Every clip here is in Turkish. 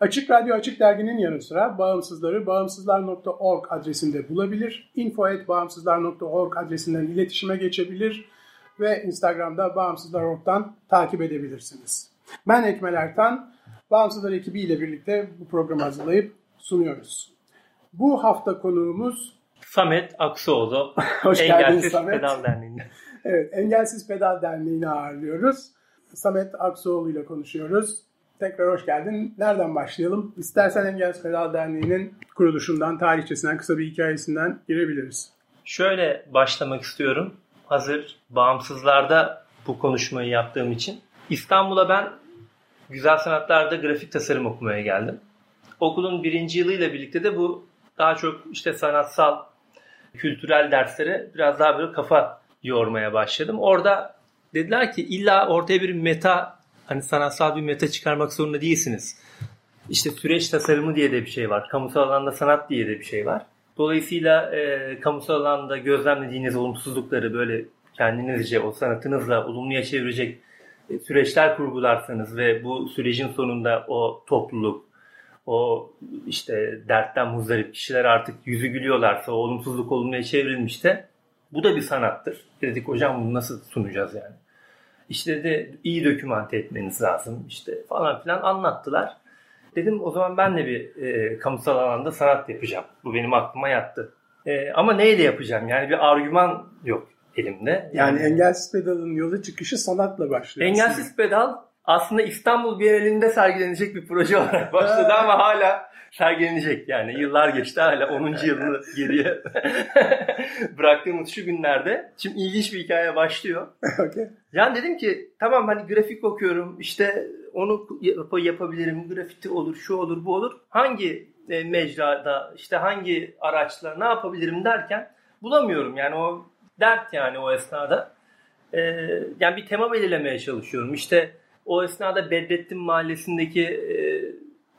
Açık Radyo Açık Dergi'nin yanı sıra bağımsızları bağımsızlar.org adresinde bulabilir. info.bağımsızlar.org adresinden iletişime geçebilir ve Instagram'da bağımsızlar.org'dan takip edebilirsiniz. Ben Ekmel Ertan, Bağımsızlar ekibiyle birlikte bu programı hazırlayıp sunuyoruz. Bu hafta konuğumuz Samet Aksoğlu, Hoş geldin Engelsiz Samet. Pedal Derneği'nde. Evet, Engelsiz Pedal Derneği'ni ağırlıyoruz. Samet Aksoğlu ile konuşuyoruz. Tekrar hoş geldin. Nereden başlayalım? İstersen Engelsiz Pedal Derneği'nin kuruluşundan, tarihçesinden, kısa bir hikayesinden girebiliriz. Şöyle başlamak istiyorum. Hazır bağımsızlarda bu konuşmayı yaptığım için. İstanbul'a ben güzel sanatlarda grafik tasarım okumaya geldim. Okulun birinci yılıyla birlikte de bu daha çok işte sanatsal, kültürel derslere biraz daha böyle kafa yormaya başladım. Orada dediler ki illa ortaya bir meta, hani sanatsal bir meta çıkarmak zorunda değilsiniz. İşte süreç tasarımı diye de bir şey var. Kamusal alanda sanat diye de bir şey var. Dolayısıyla e, kamusal alanda gözlemlediğiniz olumsuzlukları böyle kendinizce o sanatınızla olumluya çevirecek e, süreçler kurgularsanız ve bu sürecin sonunda o topluluk, o işte dertten muzdarip kişiler artık yüzü gülüyorlarsa, o olumsuzluk olumluya çevrilmişse bu da bir sanattır. Dedik hocam bunu nasıl sunacağız yani? İşte de iyi dokümante etmeniz lazım işte falan filan anlattılar. Dedim o zaman ben de bir e, kamusal alanda sanat yapacağım. Bu benim aklıma yattı. E, ama neyle yapacağım? Yani bir argüman yok elimde. Yani Engelsiz Pedal'ın yola çıkışı sanatla başlıyor. Engelsiz Pedal aslında İstanbul Bienalinde sergilenecek bir proje olarak başladı ama hala sergilenecek. Yani yıllar geçti hala 10. yılını geriye bıraktığımız şu günlerde. Şimdi ilginç bir hikaye başlıyor. okay. Yani dedim ki tamam hani grafik okuyorum işte onu yap- yapabilirim grafiti olur şu olur bu olur. Hangi e, mecrada işte hangi araçla ne yapabilirim derken bulamıyorum yani o dert yani o esnada. E, yani bir tema belirlemeye çalışıyorum. İşte o esnada Bedrettin Mahallesi'ndeki e,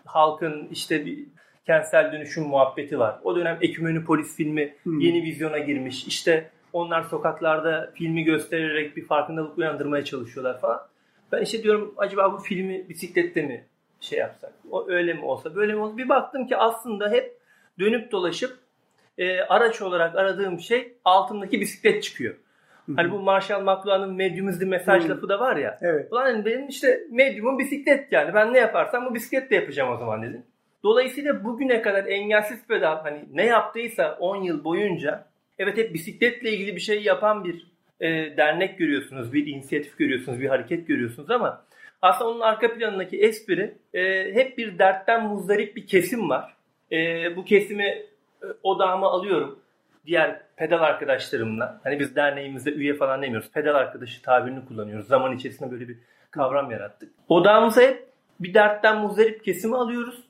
halkın işte bir kentsel dönüşüm muhabbeti var. O dönem Ekümeni Polis filmi Hmm. yeni vizyona girmiş. İşte onlar sokaklarda filmi göstererek bir farkındalık uyandırmaya çalışıyorlar falan. Ben işte diyorum acaba bu filmi bisiklette mi şey yapsak? O öyle mi olsa böyle mi olsa? Bir baktım ki aslında hep dönüp dolaşıp e, araç olarak aradığım şey altındaki bisiklet çıkıyor. Hani bu Marshall McLuhan'ın the Message Hı. lafı da var ya. Evet. Ulan hani benim işte Medium'um bisiklet yani. Ben ne yaparsam bu bisikletle yapacağım o zaman dedim. Dolayısıyla bugüne kadar engelsiz pedal hani ne yaptıysa 10 yıl boyunca evet hep bisikletle ilgili bir şey yapan bir e, dernek görüyorsunuz, bir inisiyatif görüyorsunuz, bir hareket görüyorsunuz ama aslında onun arka planındaki espri e, hep bir dertten muzdarip bir kesim var. E, bu kesimi e, odağıma alıyorum diğer pedal arkadaşlarımla. Hani biz derneğimizde üye falan demiyoruz. Pedal arkadaşı tabirini kullanıyoruz. Zaman içerisinde böyle bir kavram yarattık. Odağımıza hep bir dertten muzdarip kesimi alıyoruz.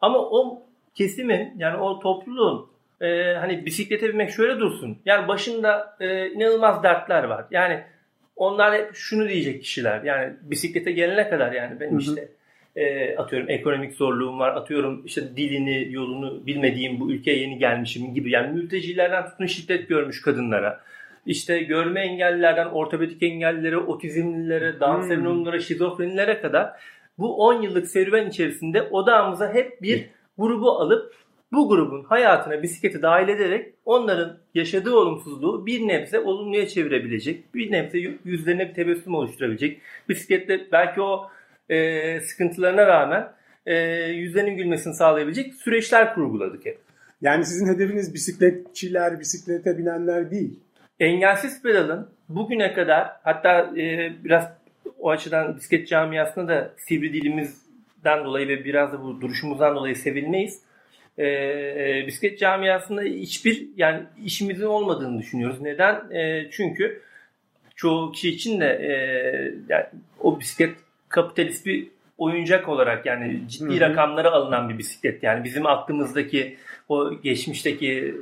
Ama o kesimin yani o topluluğun e, hani bisiklete binmek şöyle dursun. Yani başında e, inanılmaz dertler var. Yani onlar hep şunu diyecek kişiler. Yani bisiklete gelene kadar yani benim Hı hı. işte e, atıyorum ekonomik zorluğum var. Atıyorum işte dilini, yolunu bilmediğim bu ülkeye yeni gelmişim gibi. Yani mültecilerden tutun şiddet görmüş kadınlara. İşte görme engellilerden ortopedik engellilere, otizmlilere, Down Hmm. sendromlara, şizofrenilere kadar bu 10 yıllık serüven içerisinde odağımıza hep bir grubu alıp bu grubun hayatına bisikleti dahil ederek onların yaşadığı olumsuzluğu bir nebze olumluya çevirebilecek, bir nebze yüzlerine bir tebessüm oluşturabilecek. Bisikletle belki o e, sıkıntılarına rağmen e, yüzlerinin gülmesini sağlayabilecek süreçler kurguladık hep. Yani sizin hedefiniz bisikletçiler, bisiklete binenler değil. Engelsiz pedalın bugüne kadar hatta e, biraz o açıdan bisiklet camiasında da sivri dilimizden dolayı ve biraz da bu duruşumuzdan dolayı sevilmeyiz. E, e, bisiklet camiasında hiçbir yani işimizin olmadığını düşünüyoruz. Neden? E, çünkü çoğu kişi için de e, yani o bisiklet kapitalist bir oyuncak olarak yani ciddi Hı hı. rakamlara alınan bir bisiklet. Yani bizim aklımızdaki o geçmişteki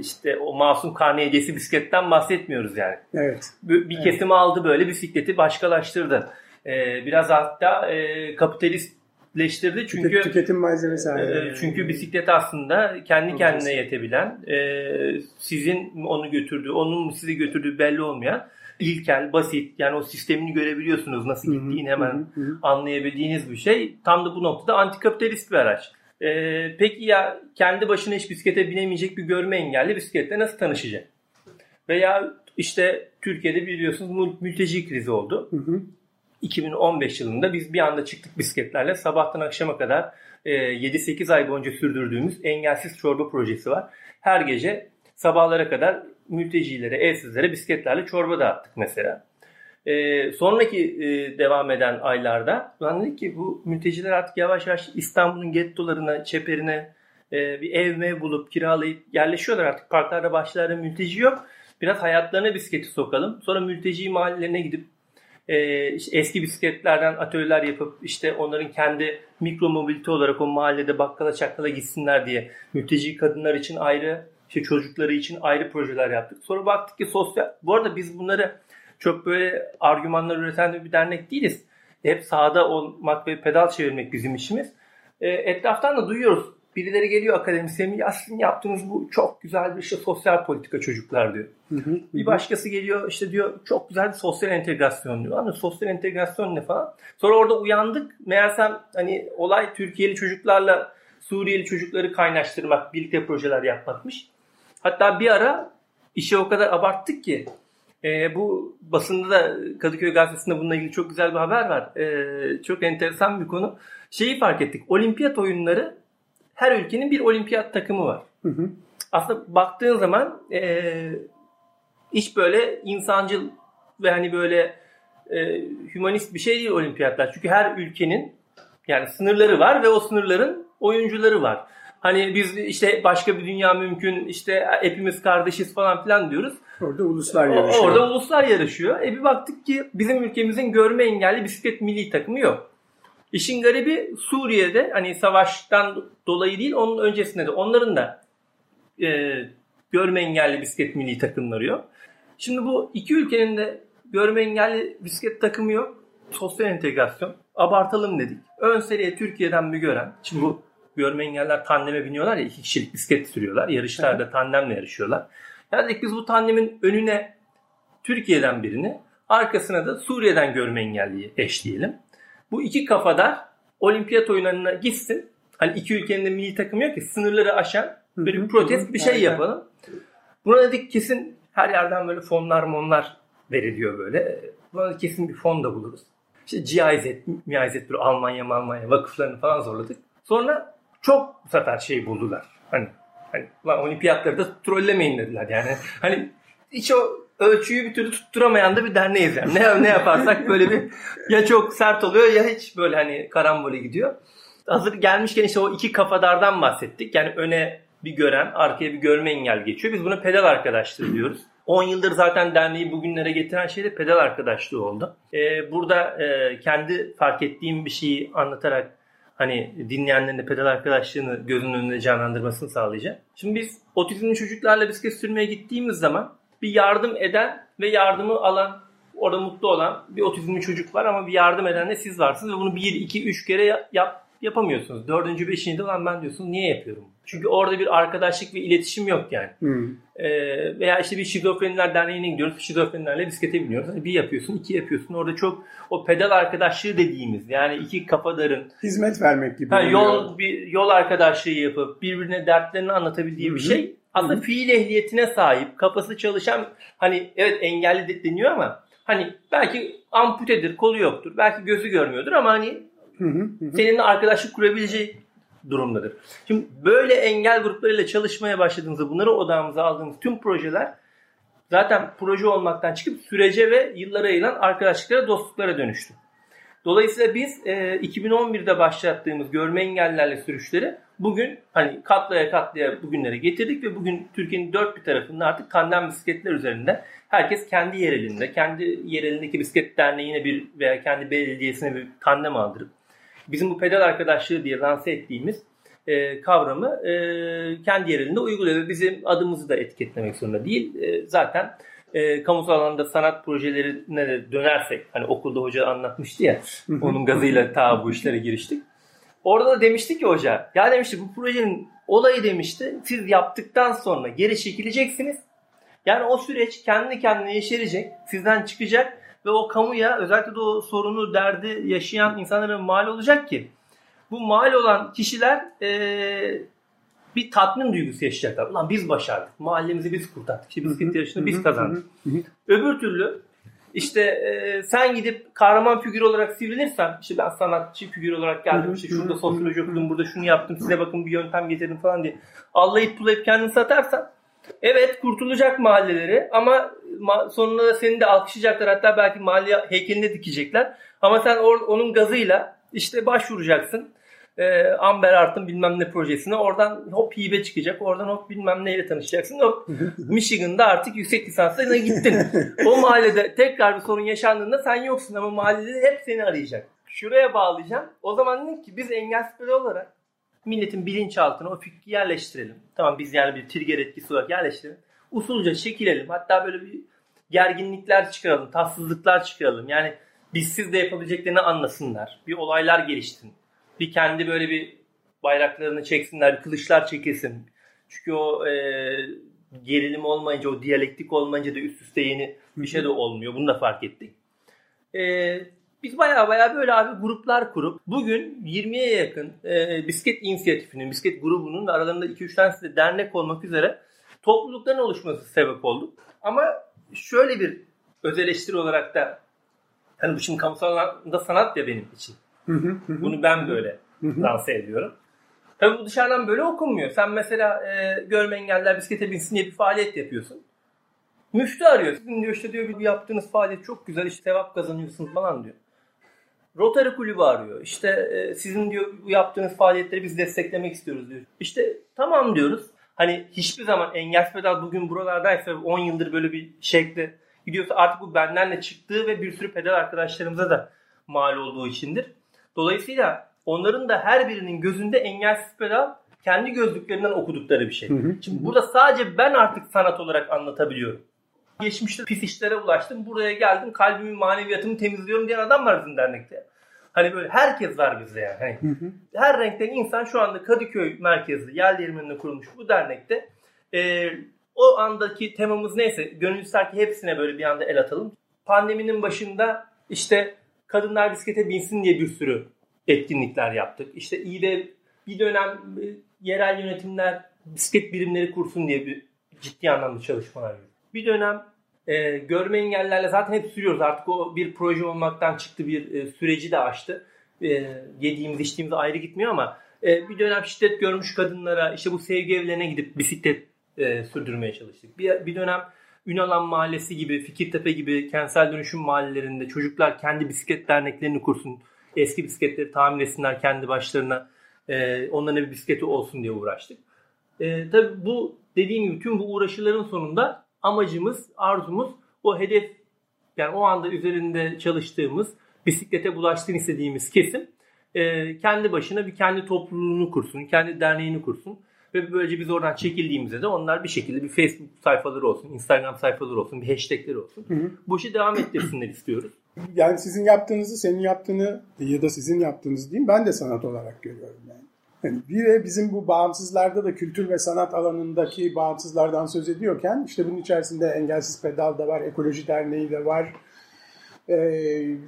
işte o masum karne hediyesi bisikletten bahsetmiyoruz yani. Evet. Bir bir kesimi aldı böyle bisikleti başkalaştırdı. Ee, biraz hatta e, kapitalistleştirdi çünkü Tüket- tüketim malzemesi haline. e, çünkü bisiklet aslında kendi kendine yetebilen, e, sizin onu götürdüğü, onun sizi götürdüğü belli olmayan ilkel, basit yani o sistemini görebiliyorsunuz nasıl gittiğini hemen anlayabildiğiniz bir şey. Tam da bu noktada antikapitalist bir araç. Ee, peki ya kendi başına hiç bisiklete binemeyecek bir görme engelli bisikletle nasıl tanışacak? Veya işte Türkiye'de biliyorsunuz mül- mülteci krizi oldu. Hı hı. 2015 yılında biz bir anda çıktık bisikletlerle sabahtan akşama kadar e, 7-8 ay boyunca sürdürdüğümüz engelsiz çorba projesi var. Her gece sabahlara kadar mültecilere, evsizlere bisikletlerle çorba dağıttık mesela. E, sonraki e, devam eden aylarda ben dedik ki bu mülteciler artık yavaş yavaş İstanbul'un gettolarına, çeperine e, bir ev mev bulup kiralayıp yerleşiyorlar artık. Parklarda, bahçelerde mülteci yok. Biraz hayatlarına bisikleti sokalım. Sonra mülteci mahallelerine gidip e, işte eski bisikletlerden atölyeler yapıp işte onların kendi mikro mobilite olarak o mahallede bakkala çakkala gitsinler diye mülteci kadınlar için ayrı işte çocukları için ayrı projeler yaptık. Sonra baktık ki sosyal bu arada biz bunları çok böyle argümanlar üreten bir dernek değiliz. Hep sahada olmak ve pedal çevirmek bizim işimiz. E, etraftan da duyuyoruz. Birileri geliyor akademisyen ya sizin yaptığınız bu çok güzel bir işte sosyal politika çocuklar diyor. Hı hı, Bir başkası geliyor işte diyor çok güzel bir sosyal entegrasyon diyor. Ama sosyal entegrasyon ne falan. Sonra orada uyandık. Meğersem hani olay Türkiye'li çocuklarla Suriyeli çocukları kaynaştırmak, birlikte projeler yapmakmış. Hatta bir ara işi o kadar abarttık ki e, bu basında da Kadıköy Gazetesi'nde bununla ilgili çok güzel bir haber var. E, çok enteresan bir konu. Şeyi fark ettik. Olimpiyat oyunları her ülkenin bir olimpiyat takımı var Hı hı. aslında baktığın zaman e, iş böyle insancıl ve hani böyle e, hümanist bir şey değil olimpiyatlar. Çünkü her ülkenin yani sınırları var ve o sınırların oyuncuları var. Hani biz işte başka bir dünya mümkün işte hepimiz kardeşiz falan filan diyoruz. Orada uluslar yarışıyor. Orada uluslar yarışıyor. E bir baktık ki bizim ülkemizin görme engelli bisiklet milli takımı yok. İşin garibi Suriye'de hani savaştan dolayı değil onun öncesinde de onların da e, görme engelli bisiklet milli takımları yok. Şimdi bu iki ülkenin de görme engelli bisiklet takımı yok. Sosyal entegrasyon. Abartalım dedik. Ön seriye Türkiye'den bir gören. Şimdi bu görme engeller tandeme biniyorlar ya iki kişilik bisiklet sürüyorlar. Yarışlarda tandemle yarışıyorlar. Yani biz bu tandemin önüne Türkiye'den birini arkasına da Suriye'den görme engelliyi eşleyelim. Bu iki kafadar olimpiyat oyunlarına gitsin. Hani iki ülkenin de milli takımı yok ki sınırları aşan bir protest bir şey yapalım. Buna dedik kesin her yerden böyle fonlar monlar veriliyor böyle. Buna kesin bir fon da buluruz. İşte GIZ, MIZ, Almanya, Almanya vakıflarını falan zorladık. Sonra çok bu sefer şey buldular. Hani hani lan olimpiyatları da trollemeyin dediler yani. Hani hiç o ölçüyü bir türlü tutturamayan da bir derneğiz yani. Ne, ne yaparsak böyle bir ya çok sert oluyor ya hiç böyle hani karambole gidiyor. Hazır gelmişken işte o iki kafadardan bahsettik. Yani öne bir gören, arkaya bir görme engel geçiyor. Biz buna pedal arkadaşlığı diyoruz. 10 yıldır zaten derneği bugünlere getiren şey de pedal arkadaşlığı oldu. Ee, burada e, kendi fark ettiğim bir şeyi anlatarak hani dinleyenlerin de pedal arkadaşlığını gözünün önünde canlandırmasını sağlayacağım. Şimdi biz otizmli çocuklarla bisiklet sürmeye gittiğimiz zaman bir yardım eden ve yardımı alan orada mutlu olan bir otizmli çocuk var ama bir yardım eden de siz varsınız ve bunu 1, 2, 3 kere ya- yap, yapamıyorsunuz. Dördüncü, beşinci de lan ben diyorsunuz niye yapıyorum? Çünkü orada bir arkadaşlık ve iletişim yok yani. Hı. Ee, veya işte bir şizofreniler derneğine gidiyoruz. Şizofrenilerle bisiklete biniyoruz. Hani bir yapıyorsun, iki yapıyorsun. Orada çok o pedal arkadaşlığı dediğimiz yani iki kafadarın Hizmet vermek gibi. ha, yol bir yol arkadaşlığı yapıp birbirine dertlerini anlatabildiği bir Hı hı. şey. Aslında fiil ehliyetine sahip, kafası çalışan hani evet engelli de deniyor ama hani belki amputedir, kolu yoktur, belki gözü görmüyordur ama hani seninle arkadaşlık kurabileceği durumdadır. Şimdi böyle engel gruplarıyla çalışmaya başladığımızda bunları odağımıza aldığımız tüm projeler zaten proje olmaktan çıkıp sürece ve yıllara yayılan arkadaşlıklara, dostluklara dönüştü. Dolayısıyla biz e, 2011'de başlattığımız görme engellerle sürüşleri bugün hani katlaya katlaya bugünlere getirdik ve bugün Türkiye'nin dört bir tarafında artık tandem bisikletler üzerinde herkes kendi yerelinde, kendi yerelindeki bisiklet derneğine bir veya kendi belediyesine bir tandem aldırıp bizim bu pedal arkadaşlığı diye lanse ettiğimiz e, kavramı e, kendi yerinde uyguluyor ve bizim adımızı da etiketlemek zorunda değil. E, zaten e, kamusal alanda sanat projelerine de dönersek hani okulda hoca anlatmıştı ya onun gazıyla ta bu işlere giriştik. Orada da demişti ki hoca ya demişti bu projenin olayı demişti siz yaptıktan sonra geri çekileceksiniz. Yani o süreç kendi kendine yeşerecek, sizden çıkacak ve o kamuya özellikle de o sorunu, derdi yaşayan insanlara mal olacak ki bu mal olan kişiler e, bir tatmin duygusu yaşayacaklar. Ulan biz başardık. Mahallemizi biz kurtardık. İşte bisiklet yarışını biz kazandık. Öbür türlü işte e, sen gidip kahraman figür olarak sivrilirsen işte ben sanatçı figür olarak geldim işte şurada sosyoloji okudum burada şunu yaptım size bakın bir yöntem getirdim falan diye allayıp pulayıp kendini satarsan evet kurtulacak mahalleleri ama ma- sonunda da seni de alkışlayacaklar hatta belki mahalle heykelini dikecekler ama sen onun gazıyla işte başvuracaksın e, Amber Art'ın bilmem ne projesine. Oradan hop hibe çıkacak. Oradan hop bilmem neyle tanışacaksın. Hop Michigan'da artık yüksek lisansla gittin. o mahallede tekrar bir sorun yaşandığında sen yoksun ama mahallede hep seni arayacak. Şuraya bağlayacağım. O zaman dedim ki biz engelsiz olarak milletin bilinçaltına o fikri yerleştirelim. Tamam biz yani bir trigger etkisi olarak yerleştirelim. Usulca çekilelim. Hatta böyle bir gerginlikler çıkaralım. Tatsızlıklar çıkaralım. Yani bizsiz de yapabileceklerini anlasınlar. Bir olaylar geliştin bir kendi böyle bir bayraklarını çeksinler, bir kılıçlar çekilsin. Çünkü o e, gerilim olmayınca, o diyalektik olmayınca da üst üste yeni bir şey de olmuyor. Bunu da fark ettik. E, biz baya baya böyle abi gruplar kurup bugün 20'ye yakın e, bisiklet inisiyatifinin, bisiklet grubunun aralarında 2-3 tanesi de dernek olmak üzere toplulukların oluşması sebep oldu. Ama şöyle bir öz eleştiri olarak da hani bu şimdi kamusal alanda sanat ya benim için. Bunu ben böyle lanse ediyorum. Tabii bu dışarıdan böyle okunmuyor. Sen mesela e, görme engeller bisiklete binsin diye bir faaliyet yapıyorsun. Müftü arıyor. Sizin diyor işte diyor bir yaptığınız faaliyet çok güzel işte sevap kazanıyorsunuz falan diyor. Rotary kulübü arıyor. İşte e, sizin diyor bu yaptığınız faaliyetleri biz desteklemek istiyoruz diyor. İşte tamam diyoruz. Hani hiçbir zaman engel pedal bugün buralardaysa 10 yıldır böyle bir şekilde gidiyorsa artık bu benden de çıktığı ve bir sürü pedal arkadaşlarımıza da mal olduğu içindir. Dolayısıyla onların da her birinin gözünde engelsiz pedal kendi gözlüklerinden okudukları bir şey. Hı hı. Şimdi burada sadece ben artık sanat olarak anlatabiliyorum. Geçmişte pis işlere ulaştım. Buraya geldim. Kalbimi, maneviyatımı temizliyorum diyen adam var bizim dernekte. Hani böyle herkes var bizde yani. Hani hı hı. Her renkten insan şu anda Kadıköy merkezli yel değirmeninde kurulmuş bu dernekte. E, o andaki temamız neyse gönül ister ki hepsine böyle bir anda el atalım. Pandeminin başında işte kadınlar bisiklete binsin diye bir sürü etkinlikler yaptık. İşte iyi de bir dönem e, yerel yönetimler bisiklet birimleri kursun diye bir ciddi anlamda çalışmalar yaptık. Bir dönem e, görme engellerle zaten hep sürüyoruz. Artık o bir proje olmaktan çıktı bir e, süreci de açtı. E, yediğimiz içtiğimiz ayrı gitmiyor ama e, bir dönem şiddet görmüş kadınlara işte bu sevgi evlerine gidip bisiklet e, sürdürmeye çalıştık. Bir, bir dönem Ünalan Mahallesi gibi, Fikirtepe gibi kentsel dönüşüm mahallelerinde çocuklar kendi bisiklet derneklerini kursun. Eski bisikletleri tamir etsinler kendi başlarına. E, onların bir bisikleti olsun diye uğraştık. E, tabii bu dediğim gibi tüm bu uğraşıların sonunda amacımız, arzumuz o hedef yani o anda üzerinde çalıştığımız bisiklete bulaştığını istediğimiz kesim e, kendi başına bir kendi topluluğunu kursun, kendi derneğini kursun. Ve böylece biz oradan çekildiğimizde de onlar bir şekilde bir Facebook sayfaları olsun, Instagram sayfaları olsun, bir hashtagleri olsun. Hı hı. Bu işi devam ettirsinler istiyoruz. Yani sizin yaptığınızı, senin yaptığını ya da sizin yaptığınızı diyeyim ben de sanat olarak görüyorum yani. Yani bir de bizim bu bağımsızlarda da kültür ve sanat alanındaki bağımsızlardan söz ediyorken işte bunun içerisinde Engelsiz Pedal da var, Ekoloji Derneği de var, e,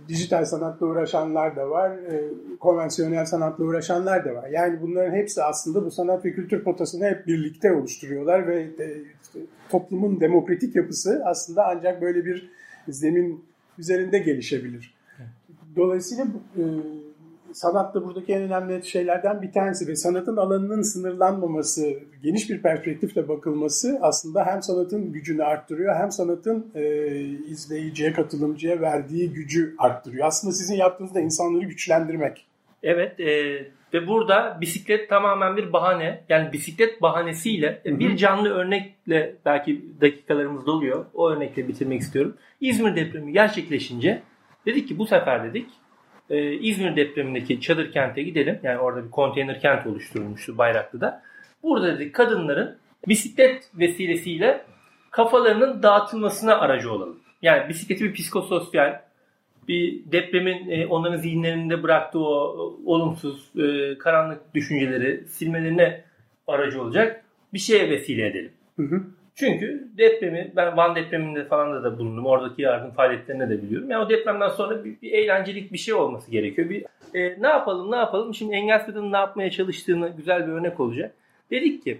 dijital sanatla uğraşanlar da var, e, konvansiyonel sanatla uğraşanlar da var. Yani bunların hepsi aslında bu sanat ve kültür potasını hep birlikte oluşturuyorlar ve e, işte, toplumun demokratik yapısı aslında ancak böyle bir zemin üzerinde gelişebilir. Dolayısıyla e, sanat da buradaki en önemli şeylerden bir tanesi ve sanatın alanının sınırlanmaması, geniş bir perspektifle bakılması aslında hem sanatın gücünü arttırıyor hem sanatın e, izleyiciye, katılımcıya verdiği gücü arttırıyor. Aslında sizin yaptığınız da insanları güçlendirmek. Evet e, ve burada bisiklet tamamen bir bahane. Yani bisiklet bahanesiyle hı hı. bir canlı örnekle belki dakikalarımız doluyor. O örnekle bitirmek istiyorum. İzmir depremi gerçekleşince dedik ki bu sefer dedik e, İzmir depremindeki çadır kente gidelim. Yani orada bir konteyner kent oluşturulmuştu Bayraklı'da. Burada dedik kadınların bisiklet vesilesiyle kafalarının dağıtılmasına aracı olalım. Yani bisikleti bir psikososyal, bir depremin e, onların zihinlerinde bıraktığı o olumsuz, e, karanlık düşünceleri silmelerine aracı olacak bir şeye vesile edelim. Hı hı. Çünkü depremi ben Van depreminde falan da, da bulundum. Oradaki yardım faaliyetlerini de biliyorum. Yani o depremden sonra bir, bir eğlencelik bir şey olması gerekiyor. Bir e, ne yapalım ne yapalım? Şimdi Engelsfield'ın ne yapmaya çalıştığını güzel bir örnek olacak. Dedik ki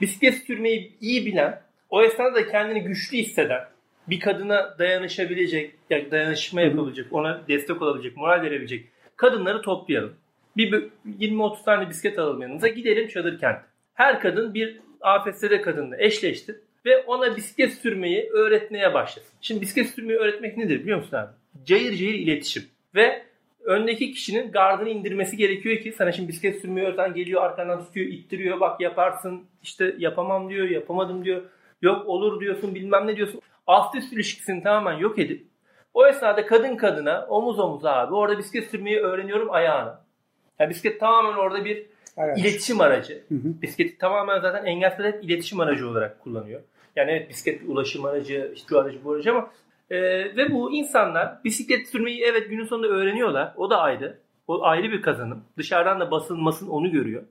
bisiklet sürmeyi iyi bilen, o esnada da kendini güçlü hisseden, bir kadına dayanışabilecek, yani dayanışma yapabilecek, ona destek olabilecek, moral verebilecek kadınları toplayalım. Bir 20-30 tane bisiklet alalım yanımıza gidelim çadır kent. Her kadın bir AFS'de kadınla eşleştir ve ona bisiklet sürmeyi öğretmeye başlasın. Şimdi bisiklet sürmeyi öğretmek nedir biliyor musun abi? Cayır cayır iletişim. Ve öndeki kişinin gardını indirmesi gerekiyor ki sana şimdi bisiklet sürmeyi öğreten geliyor arkandan tutuyor ittiriyor bak yaparsın işte yapamam diyor yapamadım diyor yok olur diyorsun bilmem ne diyorsun. Alt üst ilişkisini tamamen yok edip o esnada kadın kadına omuz omuz abi orada bisiklet sürmeyi öğreniyorum ayağına. Yani bisiklet tamamen orada bir evet. iletişim aracı. Hı hı. Bisikleti tamamen zaten engelsiz hep iletişim aracı olarak kullanıyor. Yani evet bisiklet bir ulaşım aracı, işte şu aracı bu aracı ama e, ve bu insanlar bisiklet sürmeyi evet günün sonunda öğreniyorlar. O da ayrı. O ayrı bir kazanım. Dışarıdan da basılmasın onu görüyor.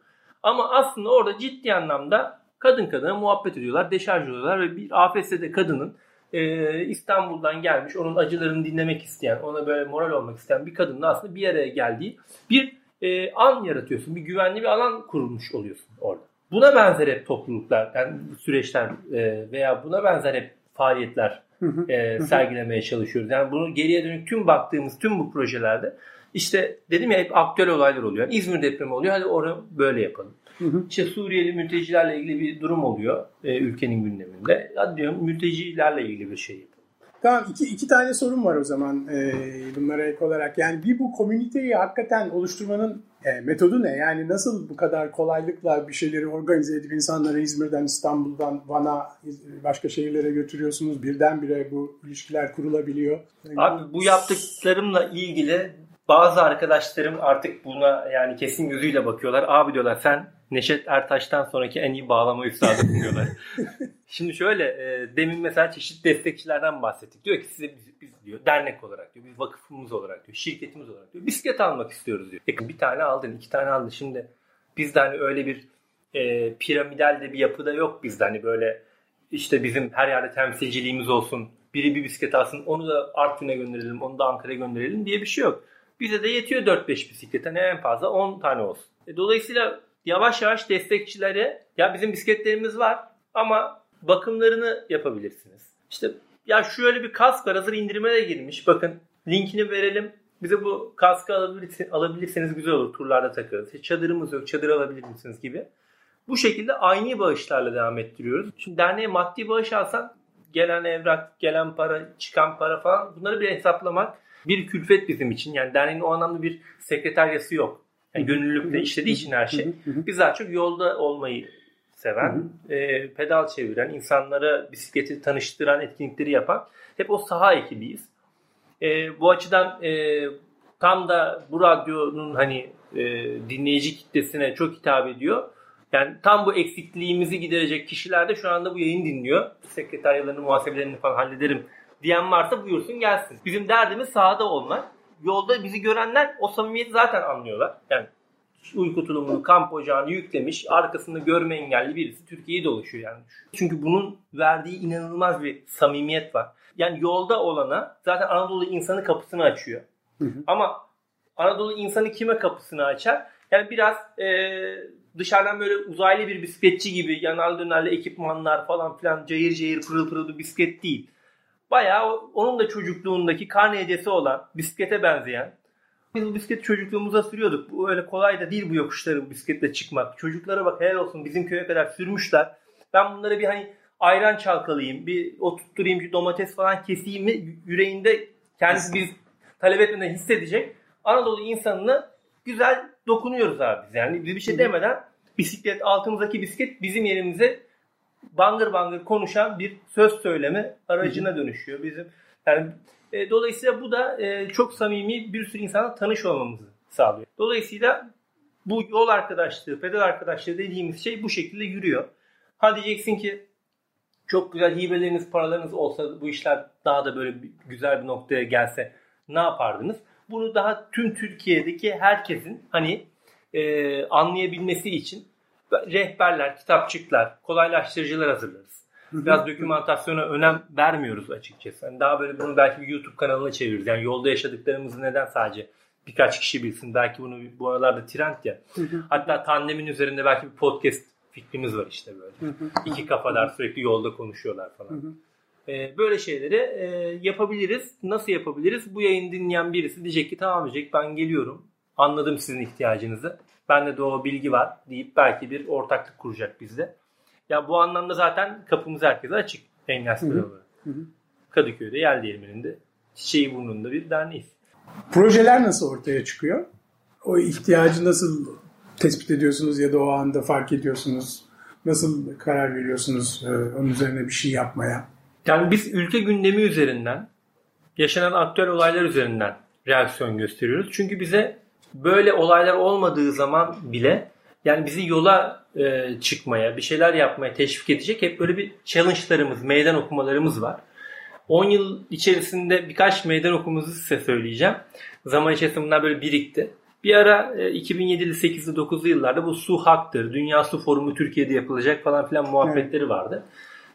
Ama aslında orada ciddi anlamda kadın kadına muhabbet ediyorlar, deşarj ediyorlar ve bir AFS'de kadının e, İstanbul'dan gelmiş, onun acılarını dinlemek isteyen, ona böyle moral olmak isteyen bir kadınla aslında bir araya geldiği bir e, an yaratıyorsun. Bir güvenli bir alan kurulmuş oluyorsun orada. Buna benzer hep topluluklar, yani süreçler e, veya buna benzer hep faaliyetler e, sergilemeye çalışıyoruz. Yani bunu geriye dönük tüm baktığımız tüm bu projelerde işte dedim ya hep aktüel olaylar oluyor. Yani İzmir depremi oluyor. Hadi onu böyle yapalım. Hı hı. İşte Suriyeli mültecilerle ilgili bir durum oluyor e, ülkenin gündeminde. Hadi diyorum mültecilerle ilgili bir şey yapalım. Tamam iki, iki tane sorun var o zaman e, bunlara ek olarak. Yani bir bu komüniteyi hakikaten oluşturmanın e, metodu ne? Yani nasıl bu kadar kolaylıkla bir şeyleri organize edip insanları İzmir'den, İstanbul'dan, Van'a, başka şehirlere götürüyorsunuz? Birdenbire bu ilişkiler kurulabiliyor. Abi bu yaptıklarımla ilgili bazı arkadaşlarım artık buna yani kesin gözüyle bakıyorlar. Abi diyorlar sen Neşet Ertaş'tan sonraki en iyi bağlama üstadı diyorlar. Şimdi şöyle e, demin mesela çeşitli destekçilerden bahsettik. Diyor ki size biz, biz diyor dernek olarak diyor, biz vakıfımız olarak diyor, şirketimiz olarak diyor, bisiklet almak istiyoruz diyor. E, bir tane aldın, iki tane aldın. Şimdi bizde hani öyle bir e, piramidal de bir yapıda yok bizde hani böyle işte bizim her yerde temsilciliğimiz olsun. Biri bir bisiklet alsın onu da Artvin'e gönderelim, onu da Ankara'ya gönderelim diye bir şey yok. Bize de yetiyor 4-5 bisiklet. Hani en fazla 10 tane olsun. E, dolayısıyla yavaş yavaş destekçilere ya bizim bisikletlerimiz var ama bakımlarını yapabilirsiniz. İşte ya şöyle bir kask var hazır indirime de girmiş. Bakın linkini verelim. Bize bu kaskı alabilirseniz, alabilirseniz güzel olur. Turlarda takarız. Çadırımız yok. Çadır alabilir misiniz gibi. Bu şekilde aynı bağışlarla devam ettiriyoruz. Şimdi derneğe maddi bağış alsan gelen evrak, gelen para, çıkan para falan bunları bir hesaplamak bir külfet bizim için. Yani derneğin o anlamda bir sekreteryası yok. Yani gönüllülükle işlediği için her şey. Biz daha çok yolda olmayı seven, e, pedal çeviren, insanlara bisikleti tanıştıran etkinlikleri yapan hep o saha ekibiyiz. E, bu açıdan e, tam da bu radyonun hani e, dinleyici kitlesine çok hitap ediyor. Yani tam bu eksikliğimizi giderecek kişiler de şu anda bu yayın dinliyor. Sekreteryalarını, muhasebelerini falan hallederim diyen varsa buyursun gelsin. Bizim derdimiz sahada olmak. Yolda bizi görenler o samimiyeti zaten anlıyorlar. Yani uyku tulumunu, kamp ocağını yüklemiş, arkasında görme engelli birisi Türkiye'yi dolaşıyor yani. Çünkü bunun verdiği inanılmaz bir samimiyet var. Yani yolda olana zaten Anadolu insanı kapısını açıyor. Hı hı. Ama Anadolu insanı kime kapısını açar? Yani biraz e, dışarıdan böyle uzaylı bir bisikletçi gibi yanal dönerli ekipmanlar falan filan cayır cayır pırıl pırıl bir bisiklet değil. Bayağı onun da çocukluğundaki karne hediyesi olan bisiklete benzeyen Biz bu bisikleti çocukluğumuza sürüyorduk. Bu öyle kolay da değil bu yokuşları bu bisikletle çıkmak. Çocuklara bak helal olsun bizim köye kadar sürmüşler. Ben bunlara bir hani ayran çalkalayayım, bir oturtturayım, bir domates falan keseyim mi yüreğinde kendisi biz talep etmeden hissedecek. Anadolu insanını güzel dokunuyoruz abi biz. Yani biz bir şey demeden bisiklet, altımızdaki bisiklet bizim yerimize bangır bangır konuşan bir söz söyleme aracına dönüşüyor. Bizim yani e, dolayısıyla bu da e, çok samimi bir sürü insana tanış olmamızı sağlıyor. Dolayısıyla bu yol arkadaşlığı, pedal arkadaşlığı dediğimiz şey bu şekilde yürüyor. Ha diyeceksin ki çok güzel hibeleriniz, paralarınız olsa bu işler daha da böyle bir, güzel bir noktaya gelse ne yapardınız? Bunu daha tüm Türkiye'deki herkesin hani e, anlayabilmesi için rehberler, kitapçıklar, kolaylaştırıcılar hazırlarız. Biraz dokümantasyona önem vermiyoruz açıkçası. Yani daha böyle bunu belki bir YouTube kanalına çeviririz. Yani yolda yaşadıklarımızı neden sadece birkaç kişi bilsin. Belki bunu bu aralarda trend ya. Hatta tandemin üzerinde belki bir podcast fikrimiz var işte böyle. İki kafalar sürekli yolda konuşuyorlar falan. Ee, böyle şeyleri e, yapabiliriz. Nasıl yapabiliriz? Bu yayını dinleyen birisi diyecek ki tamam diyecek ben geliyorum. Anladım sizin ihtiyacınızı. Bende de o bilgi var deyip belki bir ortaklık kuracak bizde. Ya bu anlamda zaten kapımız herkese açık. Engelsiz. Kadıköy'de Yel Değirmeni'nde çiçeği burnunda bir derneğiz. Projeler nasıl ortaya çıkıyor? O ihtiyacı nasıl tespit ediyorsunuz ya da o anda fark ediyorsunuz? Nasıl karar veriyorsunuz e, onun üzerine bir şey yapmaya? Yani biz ülke gündemi üzerinden, yaşanan aktüel olaylar üzerinden reaksiyon gösteriyoruz. Çünkü bize böyle olaylar olmadığı zaman bile yani bizi yola e, çıkmaya, bir şeyler yapmaya teşvik edecek hep böyle bir challenge'larımız, meydan okumalarımız var. 10 yıl içerisinde birkaç meydan okumamızı size söyleyeceğim. Zaman içerisinde bunlar böyle birikti. Bir ara e, 2007'li, 8'li, 9'lu yıllarda bu su haktır, Dünya Su Forumu Türkiye'de yapılacak falan filan muhabbetleri vardı.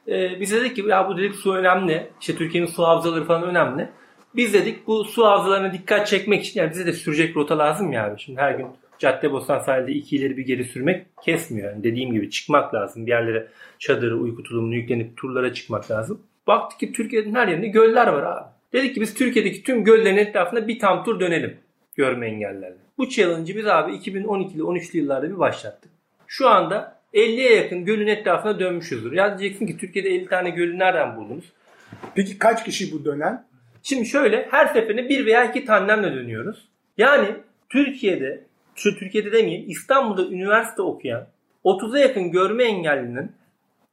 E, biz dedik ki ya bu dedik su önemli. İşte Türkiye'nin su havzaları falan önemli. Biz dedik bu su havzalarına dikkat çekmek için yani bize de sürecek rota lazım yani. Şimdi her gün Caddebostan sahilde iki ileri bir geri sürmek kesmiyor. Yani dediğim gibi çıkmak lazım. Bir yerlere çadırı, uyku tulumunu yüklenip turlara çıkmak lazım. Baktık ki Türkiye'nin her yerinde göller var abi. Dedik ki biz Türkiye'deki tüm göllerin etrafında bir tam tur dönelim görme engellerle. Bu challenge'ı biz abi 2012'li 13'lü yıllarda bir başlattık. Şu anda 50'ye yakın gölün etrafına dönmüşüzdür. Ya diyeceksin ki Türkiye'de 50 tane gölü nereden buldunuz? Peki kaç kişi bu dönen? Şimdi şöyle her seferinde bir veya iki tandemle dönüyoruz. Yani Türkiye'de, şu Türkiye'de demeyeyim İstanbul'da üniversite okuyan 30'a yakın görme engellinin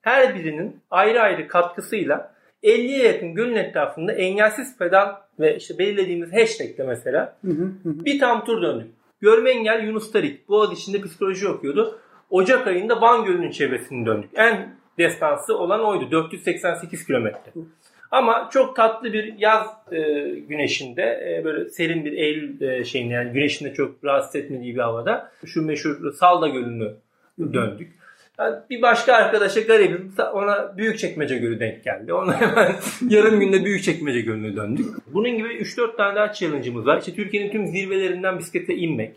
her birinin ayrı ayrı katkısıyla 50'ye yakın gölün etrafında engelsiz pedal ve işte belirlediğimiz hashtagle mesela bir tam tur döndük. Görme engel Yunus Tarik. Boğaziçi'nde psikoloji okuyordu. Ocak ayında Van Gölü'nün çevresini döndük. En destansı olan oydu. 488 kilometre. Ama çok tatlı bir yaz e, güneşinde e, böyle serin bir Eylül e, şeyinde yani güneşinde çok rahatsız etmediği bir havada şu meşhur Salda Gölü'nü döndük. Yani bir başka arkadaşa garibim ona Büyükçekmece Gölü denk geldi. Ona hemen yarım günde Büyükçekmece Gölü'ne döndük. Bunun gibi 3-4 tane daha challenge'ımız var. İşte Türkiye'nin tüm zirvelerinden bisiklete inmek.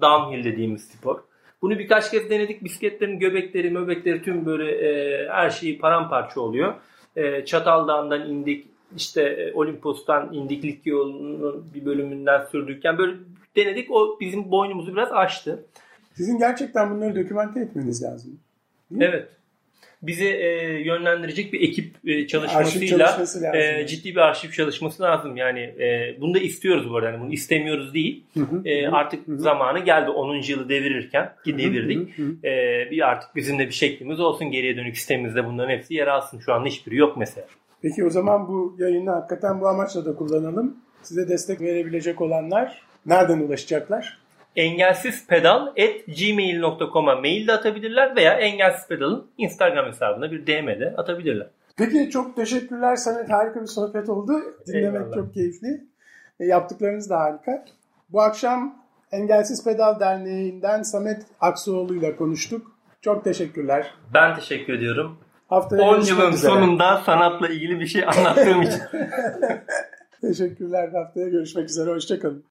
Downhill dediğimiz spor. Bunu birkaç kez denedik. Bisikletlerin göbekleri, möbekleri tüm böyle e, her şeyi paramparça oluyor. E, Çatal indik. işte e, Olimpos'tan indik. Likya yolunun bir bölümünden sürdük. Yani böyle denedik. O bizim boynumuzu biraz aştı. Sizin gerçekten bunları dokümante etmeniz lazım. Evet. Bizi e, yönlendirecek bir ekip e, çalışmasıyla e, ciddi bir arşiv çalışması lazım. Yani e, bunu da istiyoruz bu arada. Yani bunu istemiyoruz değil. Hı hı, e, artık hı. zamanı geldi 10. yılı devirirken ki devirdik. Hı hı, hı. E, bir artık bizim de bir şeklimiz olsun. Geriye dönük sistemimizde bunların hepsi yer alsın. Şu anda hiçbiri yok mesela. Peki o zaman bu yayını hakikaten bu amaçla da kullanalım. Size destek verebilecek olanlar nereden ulaşacaklar? Engelsizpedal at gmail.com'a mail de atabilirler veya Engelsiz Pedal'ın Instagram hesabına bir DM'de atabilirler. Peki çok teşekkürler Samet. Harika bir sohbet oldu. Dinlemek Eyvallah. çok keyifli. E, yaptıklarınız da harika. Bu akşam Engelsiz Pedal Derneği'nden Samet Aksuoğlu ile konuştuk. Çok teşekkürler. Ben teşekkür ediyorum. Haftaya 10 yılın üzere. sonunda sanatla ilgili bir şey anlattığım için. Teşekkürler. Haftaya görüşmek üzere. Hoşçakalın.